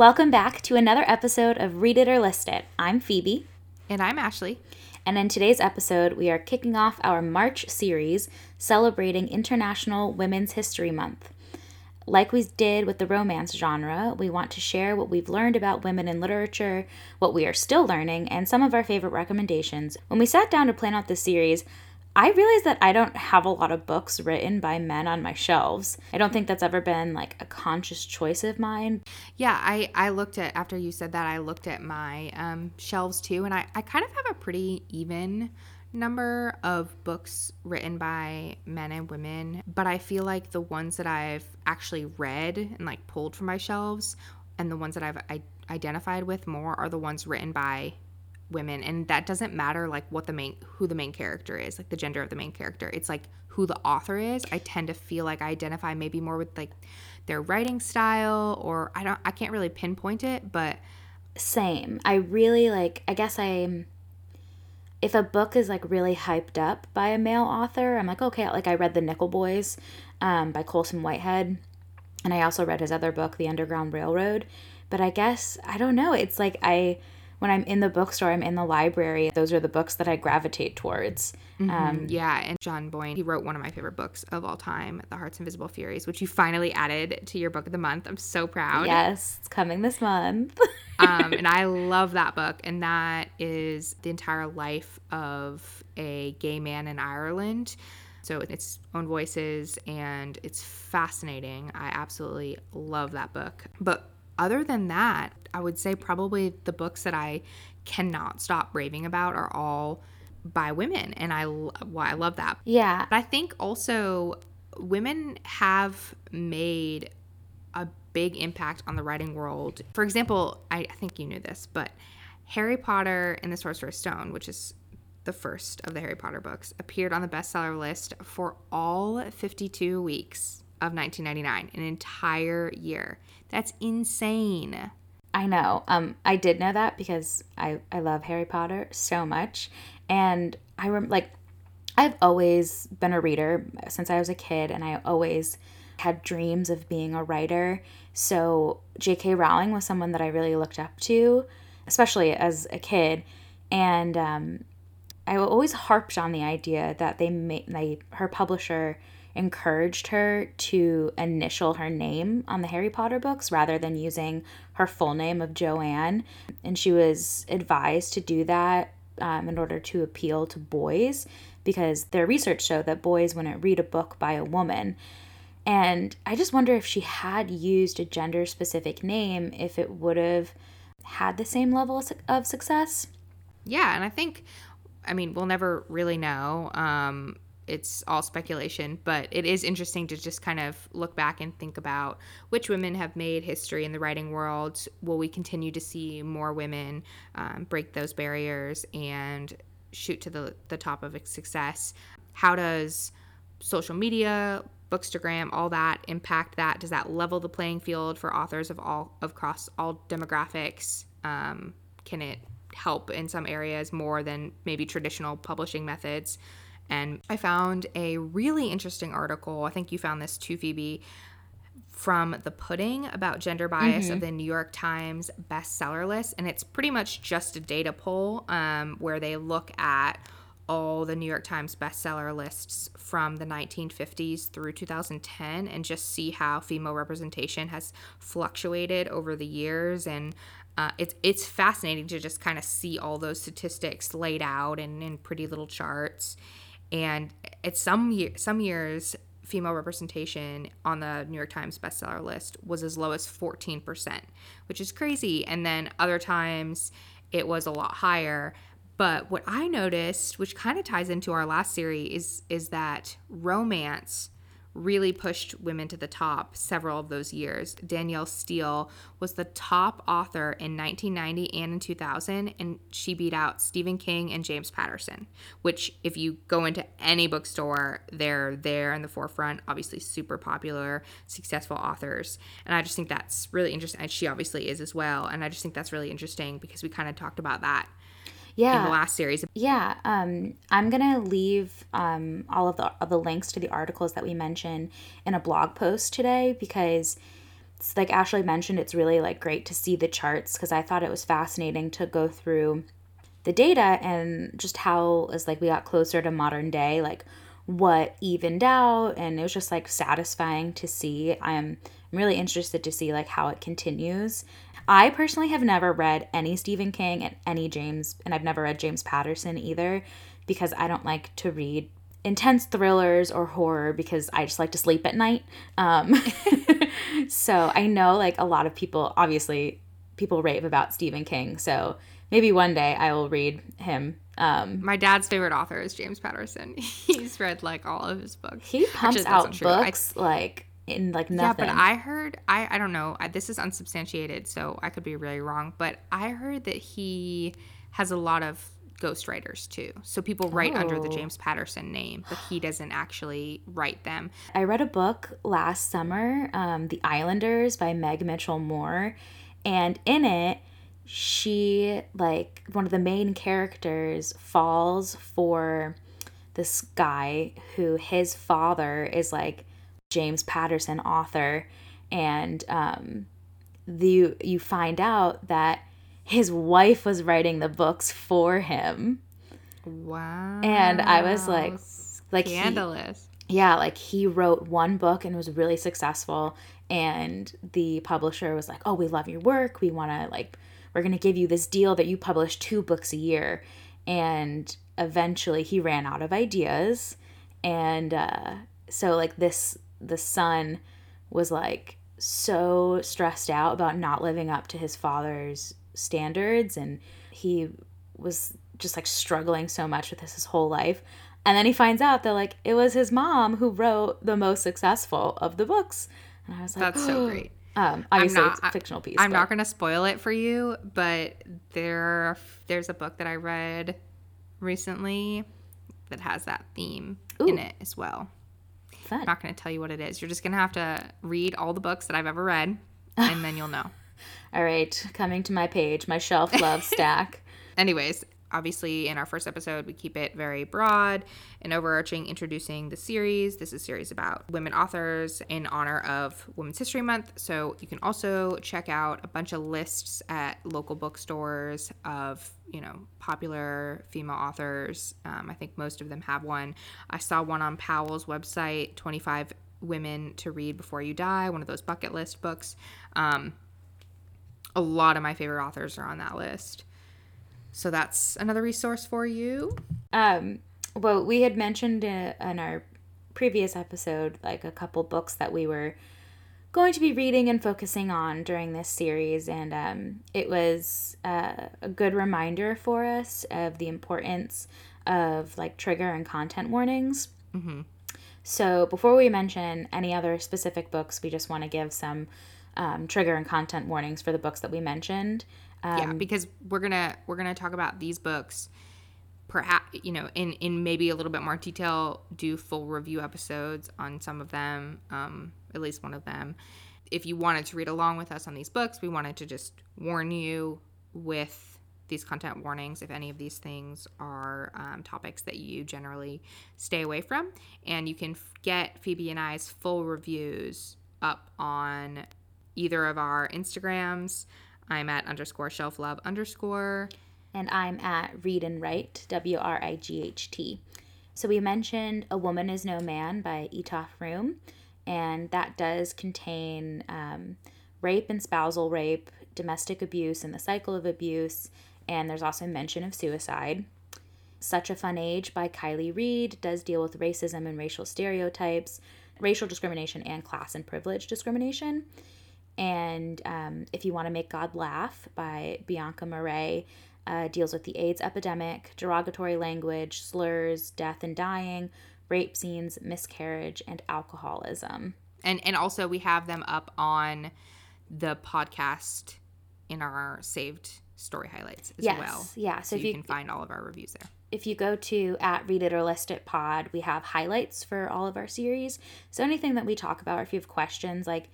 Welcome back to another episode of Read It or List It. I'm Phoebe. And I'm Ashley. And in today's episode, we are kicking off our March series celebrating International Women's History Month. Like we did with the romance genre, we want to share what we've learned about women in literature, what we are still learning, and some of our favorite recommendations. When we sat down to plan out this series, I realize that I don't have a lot of books written by men on my shelves. I don't think that's ever been like a conscious choice of mine. Yeah, I, I looked at, after you said that, I looked at my um, shelves too, and I, I kind of have a pretty even number of books written by men and women, but I feel like the ones that I've actually read and like pulled from my shelves and the ones that I've I- identified with more are the ones written by women and that doesn't matter like what the main who the main character is like the gender of the main character. It's like who the author is. I tend to feel like i identify maybe more with like their writing style or i don't i can't really pinpoint it but same. I really like i guess i'm if a book is like really hyped up by a male author i'm like okay like i read the nickel boys um, by colson whitehead and i also read his other book the underground railroad but i guess i don't know it's like i when I'm in the bookstore, I'm in the library, those are the books that I gravitate towards. Mm-hmm. Um, yeah, and John Boyne, he wrote one of my favorite books of all time, The Heart's Invisible Furies, which you finally added to your book of the month. I'm so proud. Yes, it's coming this month. um, and I love that book, and that is the entire life of a gay man in Ireland. So its own voices, and it's fascinating. I absolutely love that book. But other than that, I would say probably the books that I cannot stop raving about are all by women and I well, I love that. Yeah. But I think also women have made a big impact on the writing world. For example, I, I think you knew this, but Harry Potter and the Sorcerer's Stone, which is the first of the Harry Potter books, appeared on the bestseller list for all 52 weeks of 1999, an entire year. That's insane. I know. Um, I did know that because I, I love Harry Potter so much. And I rem- like, I've always been a reader since I was a kid, and I always had dreams of being a writer. So J.K. Rowling was someone that I really looked up to, especially as a kid. And um, I always harped on the idea that they made they her publisher encouraged her to initial her name on the Harry Potter books rather than using her full name of Joanne. And she was advised to do that um, in order to appeal to boys because their research showed that boys wouldn't read a book by a woman. And I just wonder if she had used a gender specific name, if it would have had the same level of success. Yeah, and I think, I mean, we'll never really know. Um, it's all speculation, but it is interesting to just kind of look back and think about which women have made history in the writing world. Will we continue to see more women um, break those barriers and shoot to the, the top of success? How does social media, bookstagram, all that impact that? Does that level the playing field for authors of all across all demographics? Um, can it help in some areas more than maybe traditional publishing methods? And I found a really interesting article. I think you found this too, Phoebe, from The Pudding about gender bias mm-hmm. of the New York Times bestseller list. And it's pretty much just a data poll um, where they look at all the New York Times bestseller lists from the 1950s through 2010 and just see how female representation has fluctuated over the years. And uh, it's it's fascinating to just kind of see all those statistics laid out in, in pretty little charts and at some year, some years female representation on the New York Times bestseller list was as low as 14%, which is crazy. And then other times it was a lot higher. But what I noticed, which kind of ties into our last series, is is that romance really pushed women to the top several of those years. Danielle Steel was the top author in 1990 and in 2000, and she beat out Stephen King and James Patterson, which, if you go into any bookstore, they're there in the forefront. Obviously, super popular, successful authors. And I just think that's really interesting. And she obviously is as well. And I just think that's really interesting because we kind of talked about that yeah. in the last series. Yeah, um, I'm gonna leave um, all of the of the links to the articles that we mentioned in a blog post today because it's like Ashley mentioned, it's really like great to see the charts because I thought it was fascinating to go through the data and just how as like we got closer to modern day, like what evened out and it was just like satisfying to see. I'm really interested to see like how it continues. I personally have never read any Stephen King and any James and I've never read James Patterson either because I don't like to read intense thrillers or horror because I just like to sleep at night. Um, so I know like a lot of people, obviously, people rave about Stephen King. So maybe one day I will read him. Um, My dad's favorite author is James Patterson. He's read like all of his books. He pumps out books I, like in like nothing. Yeah, but I heard I I don't know. I, this is unsubstantiated, so I could be really wrong. But I heard that he has a lot of ghostwriters too. So people write oh. under the oh. James Patterson name, but he doesn't actually write them. I read a book last summer, um, The Islanders by Meg Mitchell Moore, and in it, she like one of the main characters falls for this guy who his father is like James Patterson author and um the you find out that his wife was writing the books for him. Wow. And I was like like scandalous. He, yeah, like he wrote one book and was really successful and the publisher was like, "Oh, we love your work. We want to like we're going to give you this deal that you publish two books a year." And eventually he ran out of ideas and uh so like this the son was like so stressed out about not living up to his father's standards and he was just like struggling so much with this his whole life and then he finds out that like it was his mom who wrote the most successful of the books and i was like that's so great um obviously not, it's a fictional piece i'm but. not going to spoil it for you but there there's a book that i read recently that has that theme Ooh. in it as well Fun. i'm not going to tell you what it is you're just going to have to read all the books that i've ever read and then you'll know all right, coming to my page, my shelf love stack. Anyways, obviously in our first episode we keep it very broad and overarching introducing the series. This is a series about women authors in honor of women's history month. So you can also check out a bunch of lists at local bookstores of you know popular female authors. Um, i think most of them have one. I saw one on powell's website 25 women to read before you die one of those bucket list books. Um, a lot of my favorite authors are on that list. So that's another resource for you. Um, well, we had mentioned in our previous episode like a couple books that we were going to be reading and focusing on during this series, and um, it was uh, a good reminder for us of the importance of like trigger and content warnings. Mm-hmm. So before we mention any other specific books, we just want to give some um, trigger and content warnings for the books that we mentioned. Um, yeah, because we're gonna we're gonna talk about these books, perhaps you know, in in maybe a little bit more detail. Do full review episodes on some of them, um, at least one of them. If you wanted to read along with us on these books, we wanted to just warn you with these content warnings if any of these things are um, topics that you generally stay away from. And you can f- get Phoebe and I's full reviews up on either of our Instagrams. I'm at underscore shelf love underscore. And I'm at read and write, W R I G H T. So we mentioned A Woman is No Man by Etaf Rum, and that does contain um, rape and spousal rape, domestic abuse and the cycle of abuse, and there's also mention of suicide. Such a Fun Age by Kiley Reid does deal with racism and racial stereotypes, racial discrimination, and class and privilege discrimination. And um, If You Want to Make God Laugh by Bianca Marais uh, deals with the AIDS epidemic, derogatory language, slurs, death and dying, rape scenes, miscarriage, and alcoholism. And and also we have them up on the podcast in our saved story highlights as yes, well. Yeah. So, so you, you, can find all of our reviews there. If you go to at Read It or List It Pod, we have highlights for all of our series. So anything that we talk about, or if you have questions, like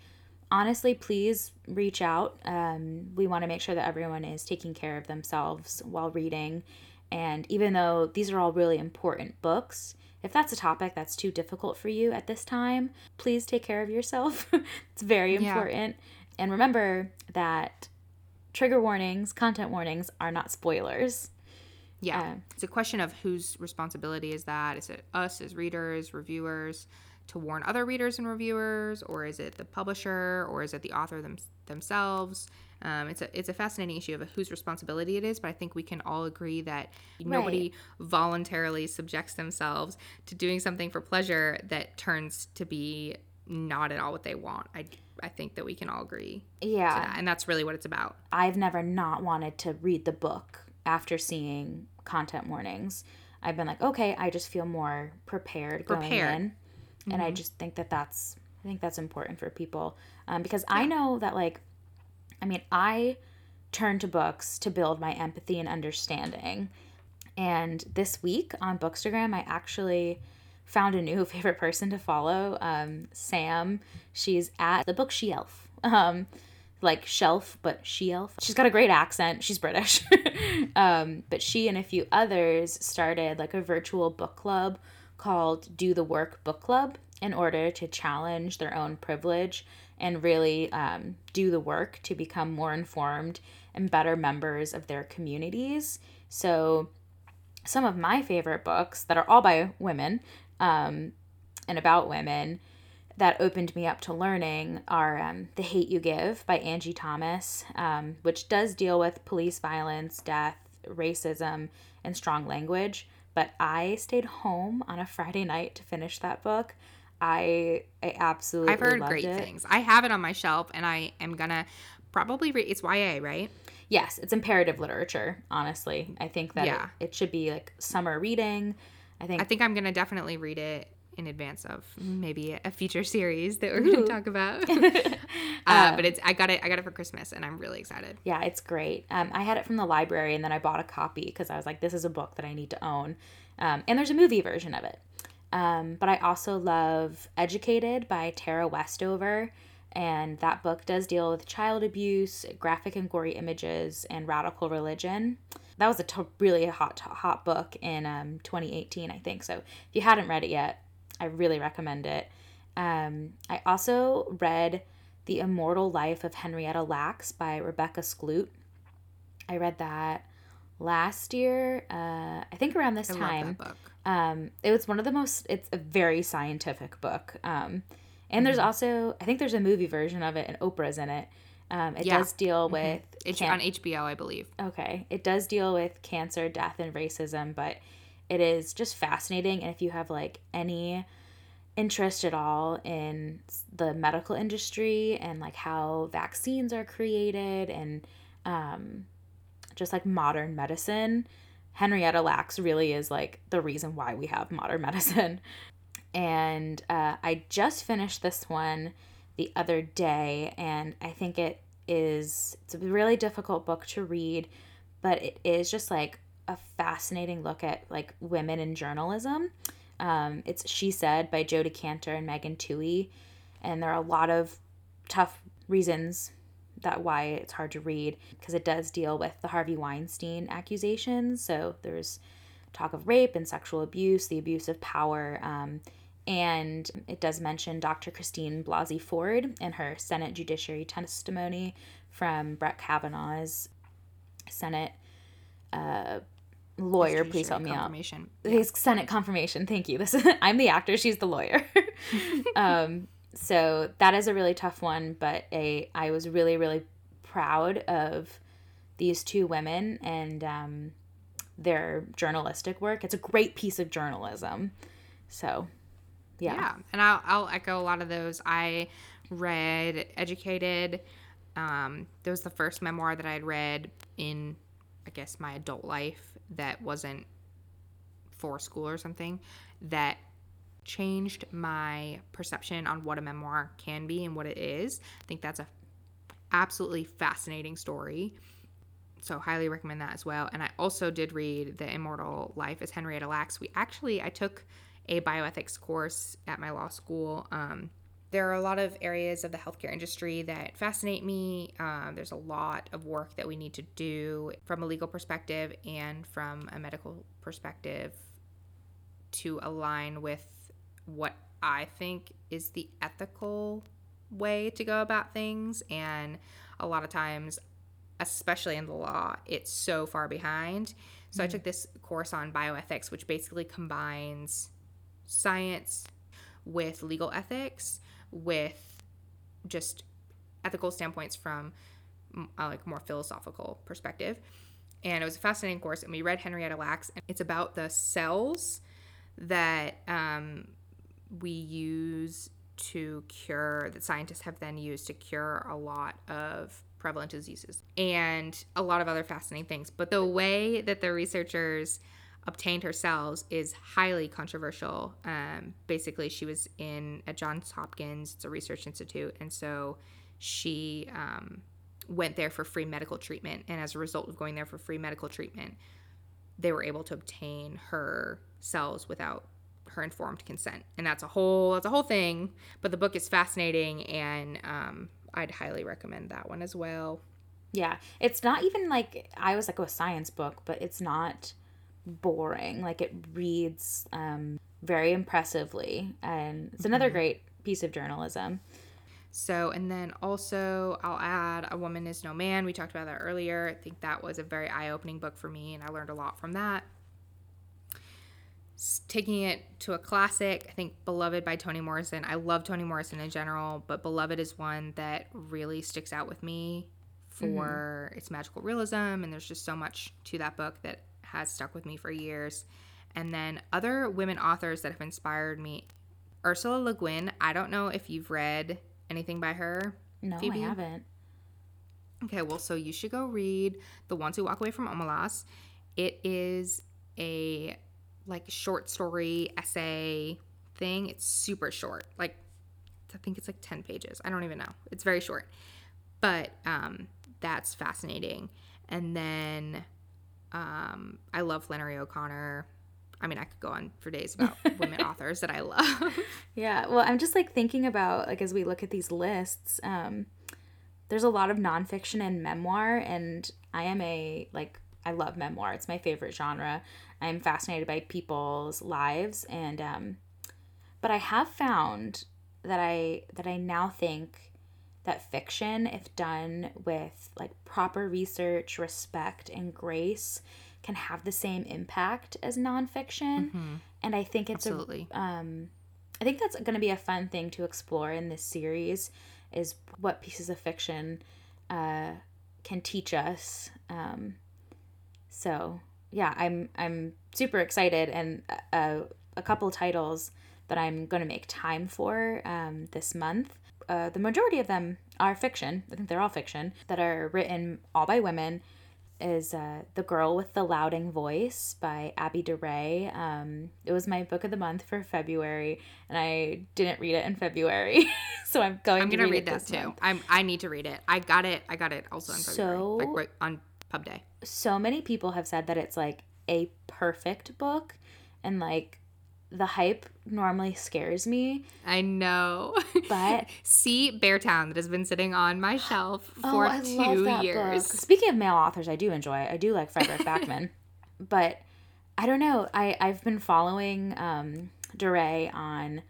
honestly, please reach out. Um, we want to make sure that everyone is taking care of themselves while reading. And even though these are all really important books, if that's a topic that's too difficult for you at this time, please take care of yourself. it's very important. and remember that trigger warnings, content warnings are not spoilers. Yeah. Uh, it's a question of whose responsibility is that? Is it us as readers, reviewers, to warn other readers and reviewers, or is it the publisher, or is it the author them- themselves? Um, it's a it's a fascinating issue of whose responsibility it is, but I think we can all agree that nobody voluntarily subjects themselves to doing something for pleasure that turns to be not at all what they want. I I think that we can all agree. to Yeah. that, and that's really what it's about. I've never not wanted to read the book after seeing content warnings. I've been like, okay, I just feel more prepared going Prepared. In, and I just think that that's I think that's important for people um, because I know that like, I mean, I turn to books to build my empathy and understanding, and this week on Bookstagram, I actually found a new favorite person to follow, um, Sam. She's at the bookshelf. Um, like shelf, but she elf. She's got a great accent. She's British. um, but she and a few others started like a virtual book club called Do the Work Book Club in order to challenge their own privilege and really um, do the work to become more informed and better members of their communities. So, some of my favorite books that are all by women um, and about women that opened me up to learning are um, The Hate You Give by Angie Thomas, um, which does deal with police violence, death, racism, and strong language. But I stayed home on a Friday night to finish that book. I I absolutely I've heard great it. things. I have it on my shelf, and I am gonna probably read. It's YA, right? Yes, it's imperative literature. Honestly, I think that Yeah. it, it should be like summer reading. I think I think I'm gonna definitely read it in advance of maybe a future series that we're gonna talk about. uh, but it's I got it. I got it for Christmas, and I'm really excited. Yeah, it's great. Um, I had it from the library and then I bought a copy because I was like, this is a book that I need to own. Um, and there's a movie version of it. Um, but I also love Educated by Tara Westover. And that book does deal with child abuse, graphic and gory images, and radical religion. That was a really hot, hot book in um, 2018, I think. So if you hadn't read it yet, I really recommend it. Um, I also read The Immortal Life of Henrietta Lacks by Rebecca Skloot. I read that last year, uh, I think around this I time. love that book. Um, it was one of the most. It's a very scientific book. Um, and there's Mm-hmm. also, I think there's a movie version of it, and Oprah's in it. Um, it Yeah. Mm-hmm. does deal with It's can- on HBO, I believe. Okay. It does deal with cancer, death, and racism, but it is just fascinating. And if you have like any interest at all in the medical industry and like how vaccines are created and um, just like modern medicine, Henrietta Lacks really is like the reason why we have modern medicine. And uh, I just finished this one the other day, and I think it is it's a really difficult book to read, but it is just like a fascinating look at like women in journalism. Um, it's She Said by Jodi Kantor and Megan Twohey, and there are a lot of tough reasons that why it's hard to read because it does deal with the Harvey Weinstein accusations. So there's talk of rape and sexual abuse, the abuse of power, um, and it does mention Dr. Christine Blasey Ford and her Senate Judiciary testimony from Brett Kavanaugh's Senate uh, lawyer. Please help me out his Senate confirmation. Thank you. This is I'm the actor. She's the lawyer. um, so that is a really tough one, but a I was really really proud of these two women and um, their journalistic work. It's a great piece of journalism. So, yeah. Yeah, and I'll, I'll echo a lot of those. I read Educated. Um, that was the first memoir that I had read in, I guess, my adult life that wasn't for school or something that changed my perception on what a memoir can be and what it is. I think that's a absolutely fascinating story. So highly recommend that as well. And I also did read The Immortal Life as Henrietta Lacks. We actually I took a bioethics course at my law school. Um, there are a lot of areas of the healthcare industry that fascinate me. Um, there's a lot of work that we need to do from a legal perspective and from a medical perspective to align with what I think is the ethical way to go about things. And a lot of times, especially in the law, it's so far behind. So I took this course on bioethics, which basically combines science with legal ethics, with just ethical standpoints from a like more philosophical perspective. And it was a fascinating course. And we read Henrietta Lacks. And it's about the cells that um, we use to cure, that scientists have then used to cure a lot of prevalent diseases and a lot of other fascinating things. But the way that the researchers obtained her cells is highly controversial. Um, basically, she was in at Johns Hopkins, it's a research institute, and so she um, went there for free medical treatment. And as a result of going there for free medical treatment, they were able to obtain her cells without her informed consent. And that's a whole that's a whole thing. But the book is fascinating, and um, I'd highly recommend that one as well. Yeah, it's not even like I was like a science book, but it's not boring. Like it reads um, very impressively, and it's another great piece of journalism. So, and then also I'll add A Woman is No Man. We talked about that earlier. I think that was a very eye opening book for me, and I learned a lot from that. Taking it to a classic, I think Beloved by Toni Morrison. I love Toni Morrison in general, but Beloved is one that really sticks out with me for its magical realism, and there's just so much to that book that has stuck with me for years. And then other women authors that have inspired me Ursula Le Guin. I don't know if you've read anything by her. No, Phoebe? I haven't. Okay, well, so you should go read The Ones Who Walk Away from Omelas. It is a like short story essay thing. It's super short. Like I think it's like 10 pages. I don't even know. It's very short. But um that's fascinating. And then um I love Flannery O'Connor. I mean, I could go on for days about women authors that I love. Yeah, well, I'm just like thinking about like as we look at these lists, um, there's a lot of nonfiction and memoir, and I am a like I love memoir. It's my favorite genre. I'm fascinated by people's lives, and um, but I have found that I that I now think that fiction, if done with like proper research, respect, and grace, can have the same impact as nonfiction. And I think it's a Absolutely. um, I think that's going to be a fun thing to explore in this series is what pieces of fiction uh, can teach us. Um, so yeah, I'm I'm super excited, and uh, a couple titles that I'm going to make time for um, this month. Uh, the majority of them are fiction. I think they're all fiction that are written all by women. Is uh, The Girl with the Louding Voice by Abi Daré. Um, it was my book of the month for February, and I didn't read it in February, so I'm going I'm to gonna read, read it that this too. month. I'm I need to read it. I got it. I got it also on February, So- like right on pub day. so many people have said that it's like a perfect book and like the hype normally scares me I know. But- see Beartown that has been sitting on my shelf for two years. speaking of male authors i do enjoy i do like fredrik backman. But i don't know. I i've been following um Daré on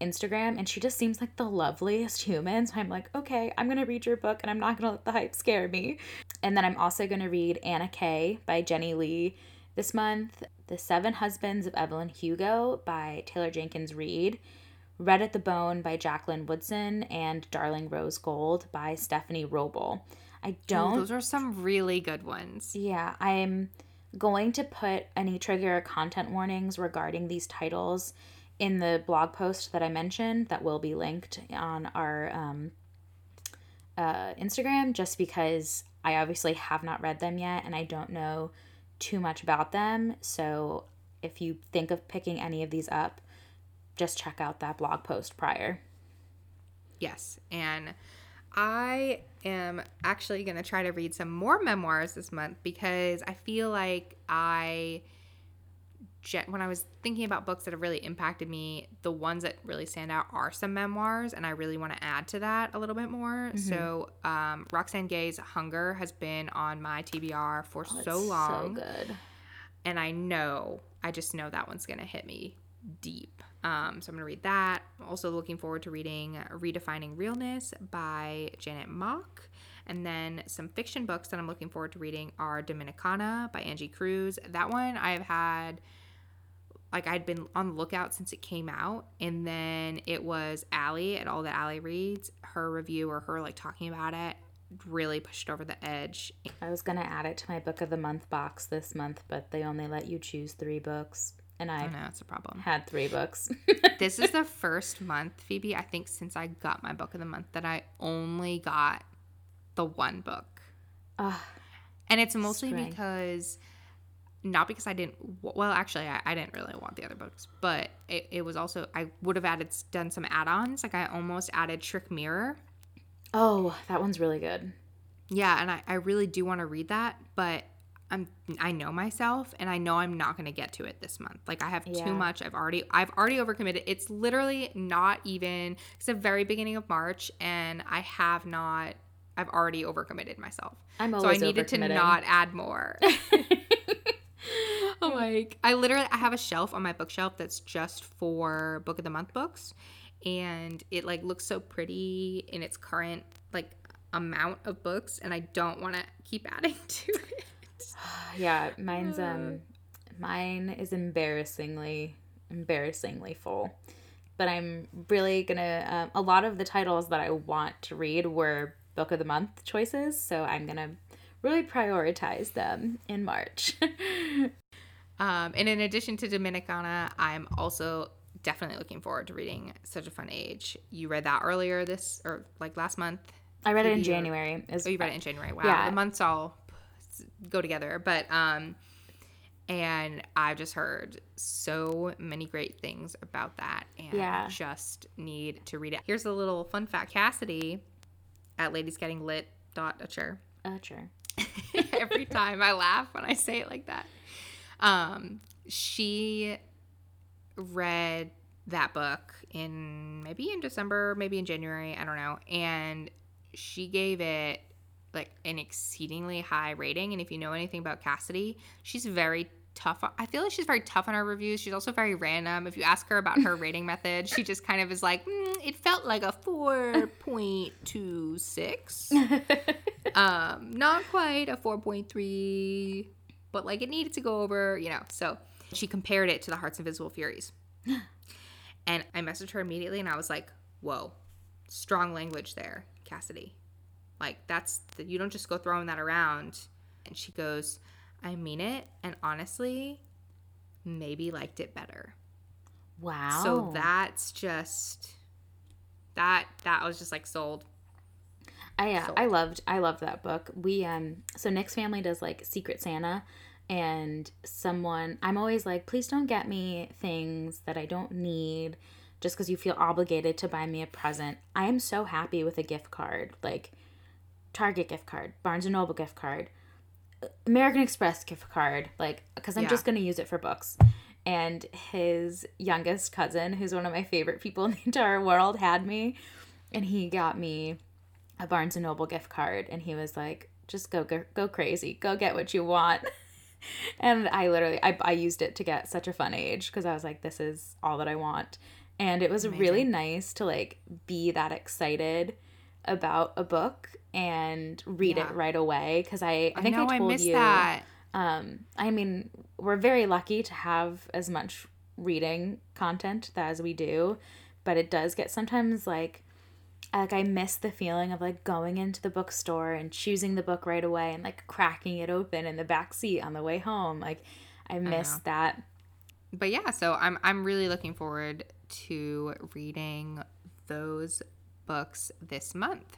instagram and she just seems like the loveliest human. So i'm like okay i'm gonna read your book and i'm not gonna let the hype scare me. And then i'm also gonna read anna k by jenny lee this month the seven husbands of evelyn hugo by taylor jenkins reid red at the bone by jacqueline woodson and darling rose gold by stephanie wrobel i don't Those are some really good ones. yeah, I'm going to put any trigger content warnings regarding these titles in the blog post that I mentioned that will be linked on our um, uh, Instagram just because I obviously have not read them yet and I don't know too much about them. So if you think of picking any of these up, just check out that blog post prior. Yes. And I am actually going to try to read some more memoirs this month because I feel like I, when I was thinking about books that have really impacted me, the ones that really stand out are some memoirs, and I really want to add to that a little bit more. So, um, Roxane Gay's Hunger has been on my TBR for so long So good. and I know, I just know that one's gonna hit me deep. Um, so I'm going to read that. I'm also looking forward to reading Redefining Realness by Janet Mock. And then some fiction books that I'm looking forward to reading are Dominicana by Angie Cruz. That one I've had, like, I'd been on the lookout since it came out. And then it was Allie at All That Allie Reads, her review or her, like, talking about it really pushed over the edge. I was going to add it to my book of the month box this month, but they only let you choose three books. And I I know it's a problem. had three books. this is the first month, Phoebe, I think since I got my book of the month that I only got the one book. Ugh. And it's mostly because not because I didn't well actually I, I didn't really want the other books, but it, it was also I would have added done some add-ons. Like I almost added Trick Mirror. oh, that one's really good. Yeah, and I, I really do want to read that, but I'm I know myself and I know I'm not gonna get to it this month. Like I have Yeah. too much. I've already I've already overcommitted. It's literally not even it's the very beginning of March and I have not I've already overcommitted myself. I'm so I needed to not add more. I'm like I literally I have a shelf on my bookshelf that's just for book of the month books and it like looks so pretty in its current like amount of books and I don't want to keep adding to it. Yeah, mine's um mine is embarrassingly embarrassingly full. But I'm really gonna um, a lot of the titles that I want to read were book of the month choices, so I'm gonna really prioritize them in March. Um, and in addition to Dominicana, I'm also definitely looking forward to reading Such a Fun Age. You read that earlier this or like last month. I read it in January. Is Oh, you read it in January. Wow, Yeah. the months all go together. But um, and I've just heard so many great things about that, and Yeah. just need to read it. Here's a little fun fact: Cassidy at Ladies Getting Lit dot a chair. Every time I laugh when I say it like that. Um, she read that book in maybe in December, maybe in January, I don't know. And she gave it like an exceedingly high rating. And if you know anything about Cassidy, she's very tough. I feel like she's very tough on her reviews. She's also very random. If you ask her about her rating method, she just kind of is like, mm, it felt like a 4.26 um not quite a 4.3 but like it needed to go over you know so she compared it to the hearts invisible furies and i messaged her immediately and i was like whoa strong language there cassidy like that's the, you don't just go throwing that around and she goes i mean it and honestly maybe liked it better Wow. so that's just that that was just like sold I uh, So- I loved I loved that book. We um so Nick's family does like Secret Santa and someone I'm always like please don't get me things that I don't need just cuz you feel obligated to buy me a present. I am so happy with a gift card like Target gift card, Barnes and Noble gift card, American Express gift card like cuz I'm Yeah. just going to use it for books. And his youngest cousin, who's one of my favorite people in the entire world, had me and he got me a Barnes and Noble gift card and he was like, just go go, go crazy. Go get what you want. and I literally I, I used it to get such a fun age because I was like, this is all that I want. And it was really nice to like be that excited about a book and read Yeah. it right away because I, I think I, know told missed you that um, I mean, we're very lucky to have as much reading content as we do, but it does get sometimes like like I miss the feeling of like going into the bookstore and choosing the book right away and like cracking it open in the back seat on the way home. Like I miss know. that. but yeah, so I'm I'm really looking forward to reading those books this month.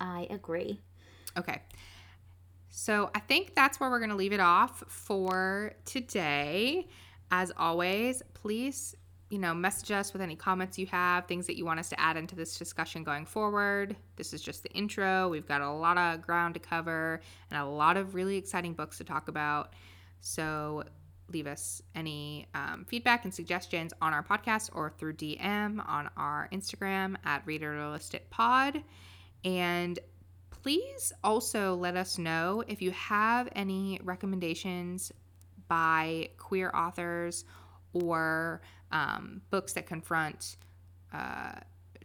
I agree. Okay. So I think that's where we're going to leave it off for today. As always, please, you know, message us with any comments you have, things that you want us to add into this discussion going forward. This is just the intro. We've got a lot of ground to cover and a lot of really exciting books to talk about. So leave us any um, feedback and suggestions on our podcast or through DM on our Instagram at Read It or List It Pod. And please also let us know if you have any recommendations by queer authors or um, books that confront uh,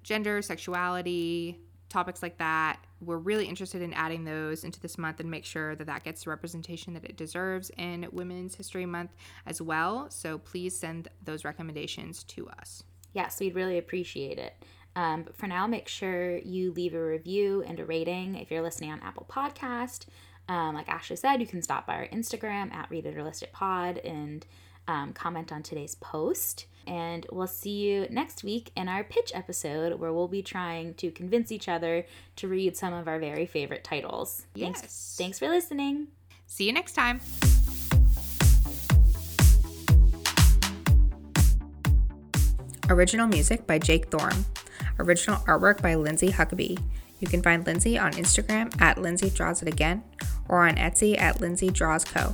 gender, sexuality, topics like that. We're really interested in adding those into this month and make sure that that gets the representation that it deserves in Women's History Month as well. So please send those recommendations to us. Yes, we'd really appreciate it. Um, but for now, make sure you leave a review and a rating if you're listening on Apple Podcast. Um, like Ashley said, you can stop by our Instagram at Read It or List It Pod and um, comment on today's post. And we'll see you next week in our pitch episode where we'll be trying to convince each other to read some of our very favorite titles. Yes. Thanks, thanks for listening. See you next time. Original music by Jake Thorne. Original artwork by Lindsay Huckabee. You can find Lindsay on Instagram at Lindsay Draws It Again or on Etsy at Lindsay Draws Co.